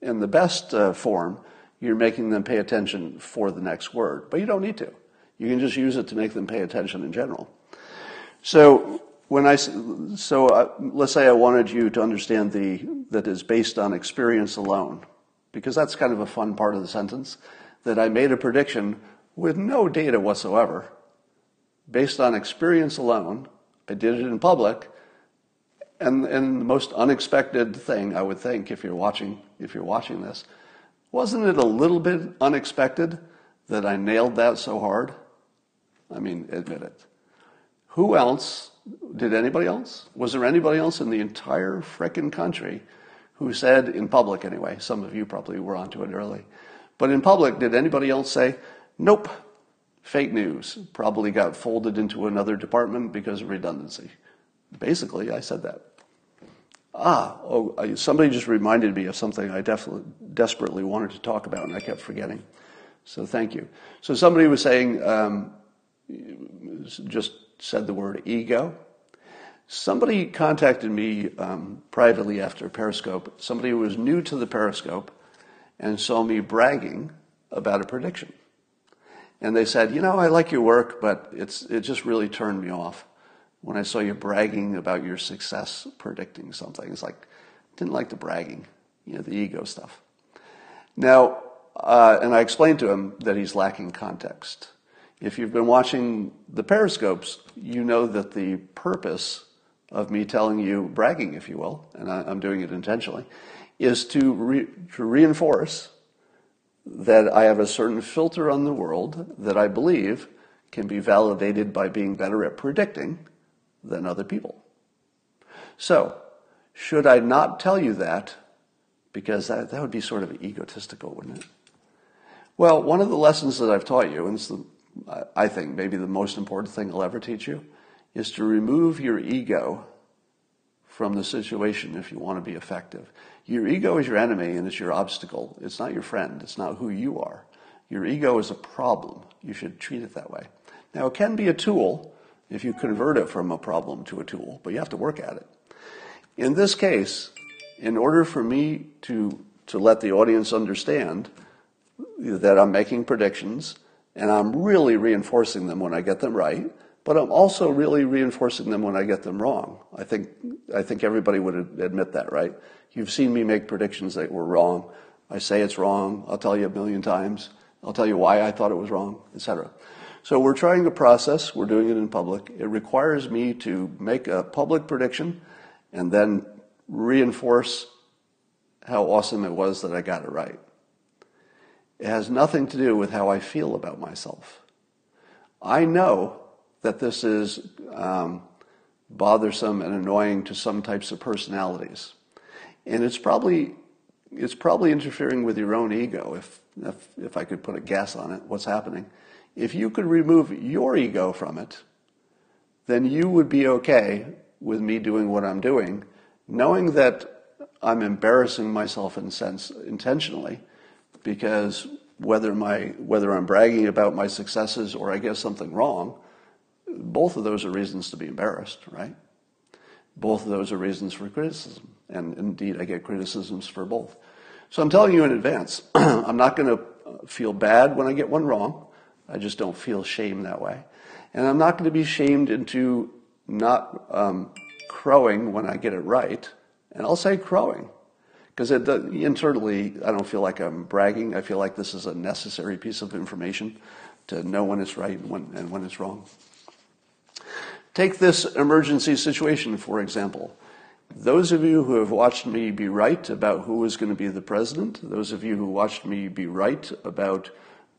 in the best uh, form, you're making them pay attention for the next word, but you don't need to. You can just use it to make them pay attention in general. So when I so uh, let's say I wanted you to understand the that is based on experience alone, because that's kind of a fun part of the sentence. That I made a prediction with no data whatsoever, based on experience alone. I did it in public, and and the most unexpected thing I would think if you're watching if you're watching this, wasn't it a little bit unexpected that I nailed that so hard? I mean, admit it. Who else? Did anybody else? Was there anybody else in the entire frickin' country who said, in public anyway, some of you probably were onto it early, but in public, did anybody else say, nope, fake news, probably got folded into another department because of redundancy? Basically, I said that. Ah, oh, somebody just reminded me of something I desperately wanted to talk about, and I kept forgetting. So thank you. So somebody was saying, um, just said the word ego. Somebody contacted me um, privately after Periscope, somebody who was new to the Periscope and saw me bragging about a prediction. And they said, You know, I like your work, but it's, it just really turned me off when I saw you bragging about your success predicting something. It's like, didn't like the bragging, you know, the ego stuff. Now, uh, and I explained to him that he's lacking context. If you've been watching the periscopes, you know that the purpose of me telling you, bragging, if you will, and I, am doing it intentionally, is to, re, to reinforce that I have a certain filter on the world that I believe can be validated by being better at predicting than other people. So, should I not tell you that? Because that, that would be sort of egotistical, wouldn't it? Well, one of the lessons that I've taught you, and it's the I think maybe the most important thing I'll ever teach you, is to remove your ego from the situation if you want to be effective. Your ego is your enemy and it's your obstacle. It's not your friend. It's not who you are. Your ego is a problem. You should treat it that way. Now, it can be a tool if you convert it from a problem to a tool, but you have to work at it. In this case, in order for me to, to let the audience understand that I'm making predictions, and I'm really reinforcing them when I get them right, but I'm also really reinforcing them when I get them wrong. I think, I think everybody would admit that, right? You've seen me make predictions that were wrong. I say it's wrong. I'll tell you a million times. I'll tell you why I thought it was wrong, etc. So we're trying a process. We're doing it in public. It requires me to make a public prediction and then reinforce how awesome it was that I got it right. It has nothing to do with how I feel about myself. I know that this is um, bothersome and annoying to some types of personalities. And it's probably, it's probably interfering with your own ego, if, if, if I could put a guess on it, what's happening. If you could remove your ego from it, then you would be okay with me doing what I'm doing, knowing that I'm embarrassing myself in sense intentionally because whether my whether I'm bragging about my successes or I get something wrong, both of those are reasons to be embarrassed, right? Both of those are reasons for criticism, and indeed I get criticisms for both. So I'm telling you in advance, I'm not going to feel bad when I get one wrong. I just don't feel shame that way, and I'm not going to be shamed into not um, crowing when I get it right. And I'll say crowing because internally, I don't feel like I'm bragging. I feel like this is a necessary piece of information to know when it's right and when, and when it's wrong. Take this emergency situation, for example. Those of you who have watched me be right about who is going to be the president, those of you who watched me be right about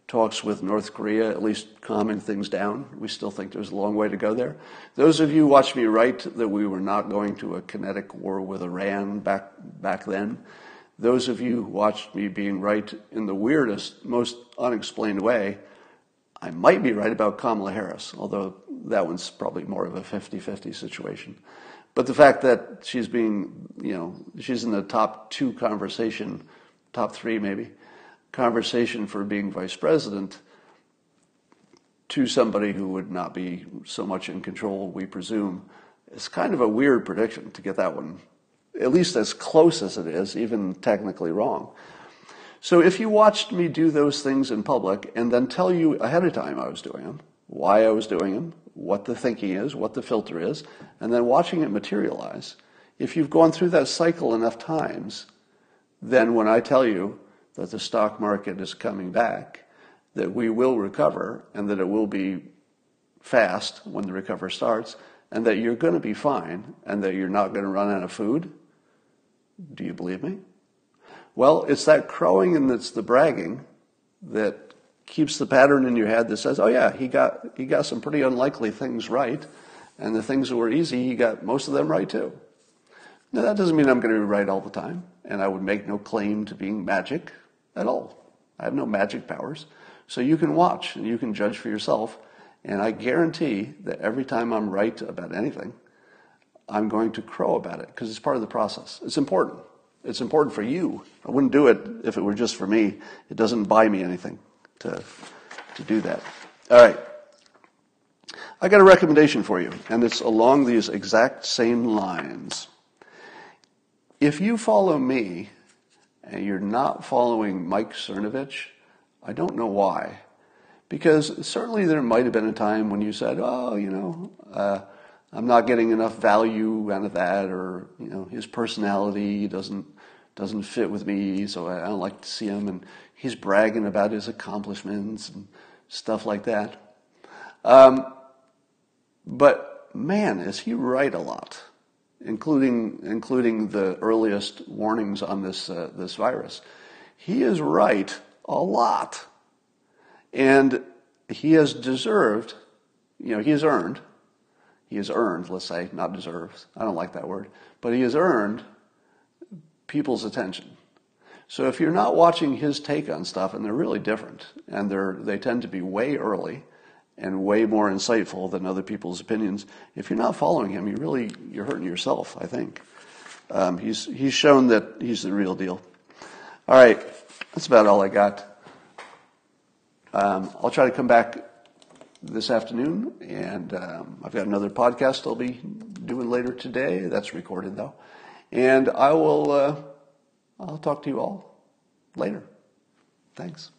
talks with North Korea, at least calming things down. We still think there's a long way to go there. Those of you who watched me right that we were not going to a kinetic war with Iran back, back then, those of you who watched me being right in the weirdest, most unexplained way, I might be right about Kamala Harris, although that one's probably more of a 50 50 situation. But the fact that she's being, you know, she's in the top two conversation, top three maybe, conversation for being vice president to somebody who would not be so much in control, we presume, is kind of a weird prediction to get that one, at least as close as it is, even technically wrong. So if you watched me do those things in public and then tell you ahead of time I was doing them, why I was doing them, what the thinking is, what the filter is, and then watching it materialize, if you've gone through that cycle enough times, then when I tell you that the stock market is coming back, that we will recover, and that it will be fast when the recovery starts, and that you're going to be fine, and that you're not going to run out of food, do you believe me? Well, it's that crowing and it's the bragging that keeps the pattern in your head that says, "Oh yeah, he got he got some pretty unlikely things right, and the things that were easy, he got most of them right too." Now that doesn't mean I'm going to be right all the time, and I would make no claim to being magic at all. I have no magic powers, so you can watch and you can judge for yourself. And I guarantee that every time I'm right about anything, I'm going to crow about it because it's part of the process. It's important. It's important for you. I wouldn't do it if it were just for me. It doesn't buy me anything to, to do that. All right. I got a recommendation for you, and it's along these exact same lines. If you follow me and you're not following Mike Cernovich, I don't know why. Because certainly there might have been a time when you said, oh, you know, uh, I'm not getting enough value out of that, or, you know, his personality doesn't, doesn't fit with me, so I don't like to see him. And he's bragging about his accomplishments and stuff like that. Um, but man, is he right a lot, including including the earliest warnings on this uh, this virus. He is right a lot, and he has deserved, you know, he has earned. He has earned, let's say, not deserves. I don't like that word, but he has earned people's attention. So if you're not watching his take on stuff, and they're really different, and they're they tend to be way early and way more insightful than other people's opinions. If you're not following him, you really you're hurting yourself. I think um, he's he's shown that he's the real deal. All right, that's about all I got. Um, I'll try to come back this afternoon, and um, I've got another podcast I'll be doing later today. That's recorded though, and I will. Uh, I'll talk to you all later. Thanks.